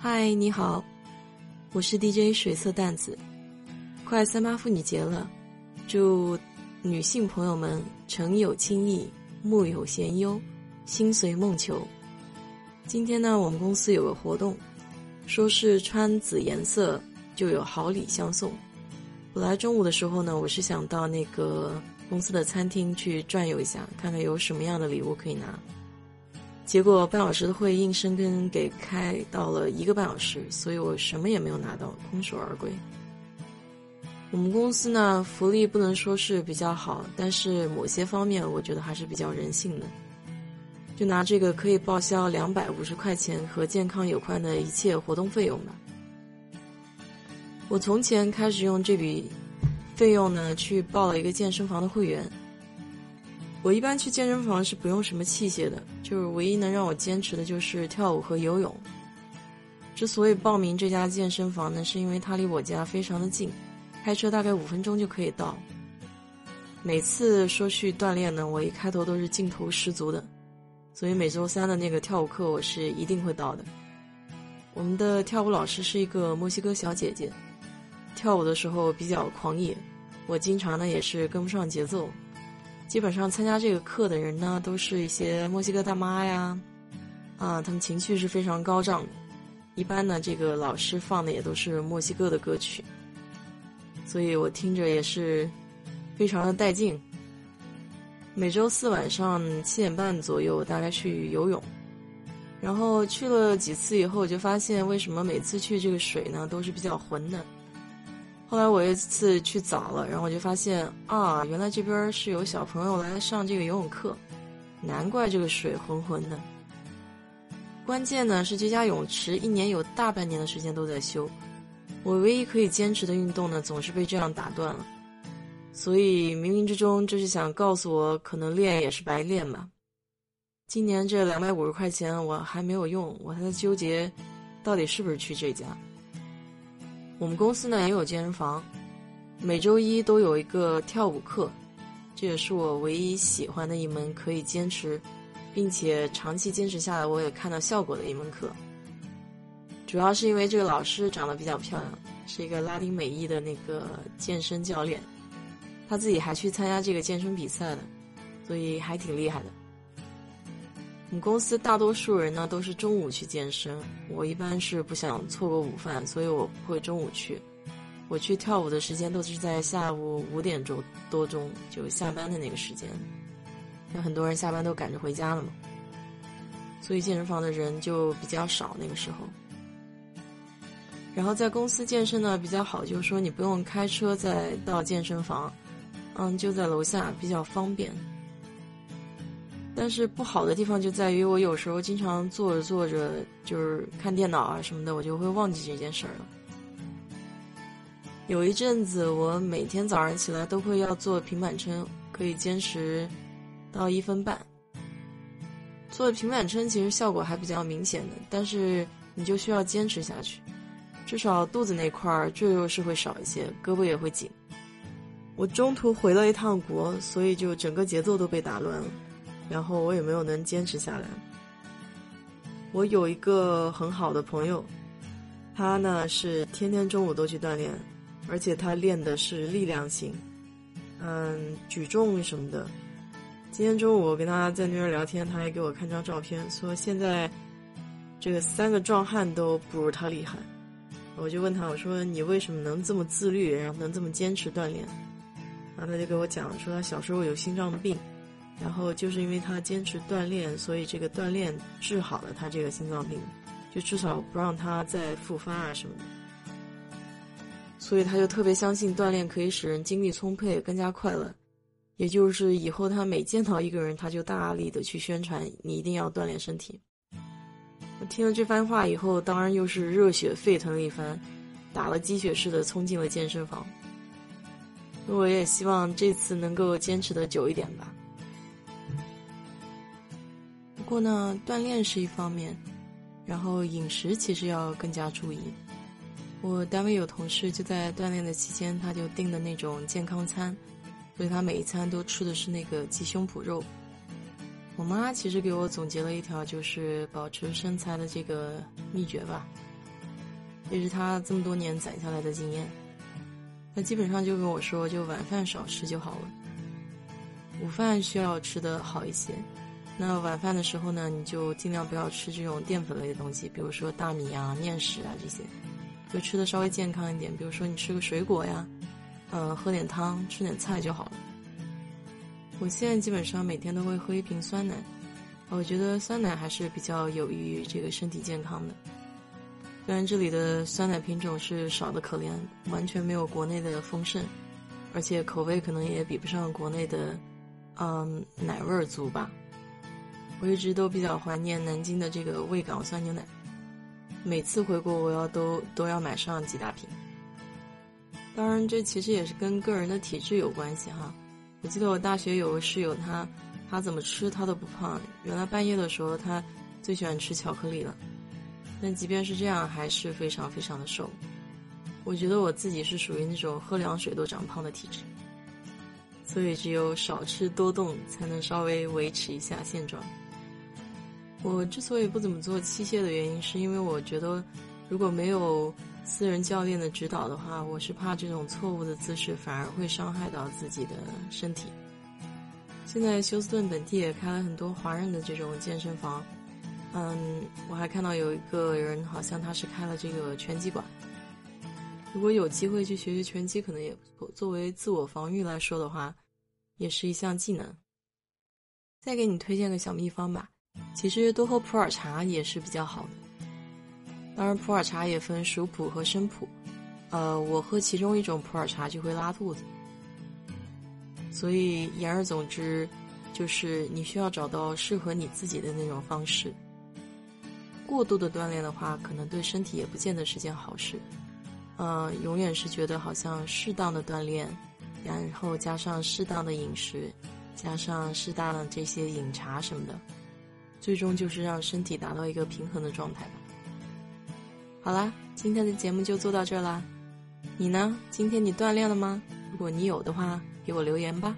嗨，你好，我是 DJ 水色淡子。快三八妇女节了，祝女性朋友们诚有亲意，木有闲忧，心随梦求。今天呢，我们公司有个活动，说是穿紫颜色就有好礼相送。本来中午的时候呢，我是想到那个公司的餐厅去转悠一下，看看有什么样的礼物可以拿。结果半小时的会硬生生给开到了一个半小时，所以我什么也没有拿到，空手而归。我们公司呢，福利不能说是比较好，但是某些方面我觉得还是比较人性的。就拿这个可以报销两百五十块钱和健康有关的一切活动费用吧。我从前开始用这笔费用呢，去报了一个健身房的会员。我一般去健身房是不用什么器械的，就是唯一能让我坚持的就是跳舞和游泳。之所以报名这家健身房呢，是因为它离我家非常的近，开车大概五分钟就可以到。每次说去锻炼呢，我一开头都是劲头十足的，所以每周三的那个跳舞课我是一定会到的。我们的跳舞老师是一个墨西哥小姐姐，跳舞的时候比较狂野，我经常呢也是跟不上节奏。基本上参加这个课的人呢，都是一些墨西哥大妈呀，啊，他们情绪是非常高涨的。一般呢，这个老师放的也都是墨西哥的歌曲，所以我听着也是非常的带劲。每周四晚上七点半左右，大概去游泳，然后去了几次以后，我就发现为什么每次去这个水呢都是比较浑的。后来我一次去早了，然后我就发现啊，原来这边是有小朋友来上这个游泳课，难怪这个水浑浑的。关键呢是这家泳池一年有大半年的时间都在修，我唯一可以坚持的运动呢总是被这样打断了，所以冥冥之中就是想告诉我，可能练也是白练吧。今年这两百五十块钱我还没有用，我还在纠结，到底是不是去这家。我们公司呢也有健身房，每周一都有一个跳舞课，这也是我唯一喜欢的一门可以坚持，并且长期坚持下来我也看到效果的一门课。主要是因为这个老师长得比较漂亮，是一个拉丁美裔的那个健身教练，他自己还去参加这个健身比赛的，所以还挺厉害的。我们公司大多数人呢都是中午去健身，我一般是不想错过午饭，所以我不会中午去。我去跳舞的时间都是在下午五点钟多钟，就下班的那个时间。有很多人下班都赶着回家了嘛，所以健身房的人就比较少那个时候。然后在公司健身呢比较好，就是说你不用开车再到健身房，嗯，就在楼下比较方便。但是不好的地方就在于，我有时候经常坐着坐着就是看电脑啊什么的，我就会忘记这件事儿了。有一阵子，我每天早上起来都会要做平板撑，可以坚持到一分半。做平板撑其实效果还比较明显的，但是你就需要坚持下去，至少肚子那块赘肉是会少一些，胳膊也会紧。我中途回了一趟国，所以就整个节奏都被打乱了。然后我也没有能坚持下来。我有一个很好的朋友，他呢是天天中午都去锻炼，而且他练的是力量型，嗯，举重什么的。今天中午我跟他在那边聊天，他还给我看张照片，说现在这个三个壮汉都不如他厉害。我就问他，我说你为什么能这么自律，然后能这么坚持锻炼？然后他就给我讲说他小时候有心脏病。然后就是因为他坚持锻炼，所以这个锻炼治好了他这个心脏病，就至少不让他再复发啊什么的。所以他就特别相信锻炼可以使人精力充沛、更加快乐。也就是以后他每见到一个人，他就大力的去宣传你一定要锻炼身体。我听了这番话以后，当然又是热血沸腾了一番，打了鸡血似的冲进了健身房。我也希望这次能够坚持的久一点吧。不过呢，锻炼是一方面，然后饮食其实要更加注意。我单位有同事就在锻炼的期间，他就订的那种健康餐，所以他每一餐都吃的是那个鸡胸脯肉。我妈其实给我总结了一条就是保持身材的这个秘诀吧，也是他这么多年攒下来的经验。他基本上就跟我说，就晚饭少吃就好了，午饭需要吃的好一些。那晚饭的时候呢，你就尽量不要吃这种淀粉类的东西，比如说大米啊、面食啊这些，就吃的稍微健康一点。比如说你吃个水果呀，呃，喝点汤，吃点菜就好了。我现在基本上每天都会喝一瓶酸奶，我觉得酸奶还是比较有益于这个身体健康的。虽然这里的酸奶品种是少的可怜，完全没有国内的丰盛，而且口味可能也比不上国内的，嗯，奶味儿足吧。我一直都比较怀念南京的这个味港酸牛奶，每次回国我要都都要买上几大瓶。当然，这其实也是跟个人的体质有关系哈。我记得我大学有个室友，他他怎么吃他都不胖。原来半夜的时候，他最喜欢吃巧克力了。但即便是这样，还是非常非常的瘦。我觉得我自己是属于那种喝凉水都长胖的体质，所以只有少吃多动，才能稍微维持一下现状。我之所以不怎么做器械的原因，是因为我觉得如果没有。私人教练的指导的话，我是怕这种错误的姿势反而会伤害到自己的身体。现在休斯顿本地也开了很多华人的这种健身房，嗯，我还看到有一个人好像他是开了这个拳击馆。如果有机会去学学拳击，可能也不错。作为自我防御来说的话，也是一项技能。再给你推荐个小秘方吧，其实多喝普洱茶也是比较好的。当然，普洱茶也分熟普和生普，呃，我喝其中一种普洱茶就会拉肚子，所以言而总之，就是你需要找到适合你自己的那种方式。过度的锻炼的话，可能对身体也不见得是件好事。呃，永远是觉得好像适当的锻炼，然后加上适当的饮食，加上适当的这些饮茶什么的，最终就是让身体达到一个平衡的状态吧。好啦，今天的节目就做到这啦。你呢？今天你锻炼了吗？如果你有的话，给我留言吧。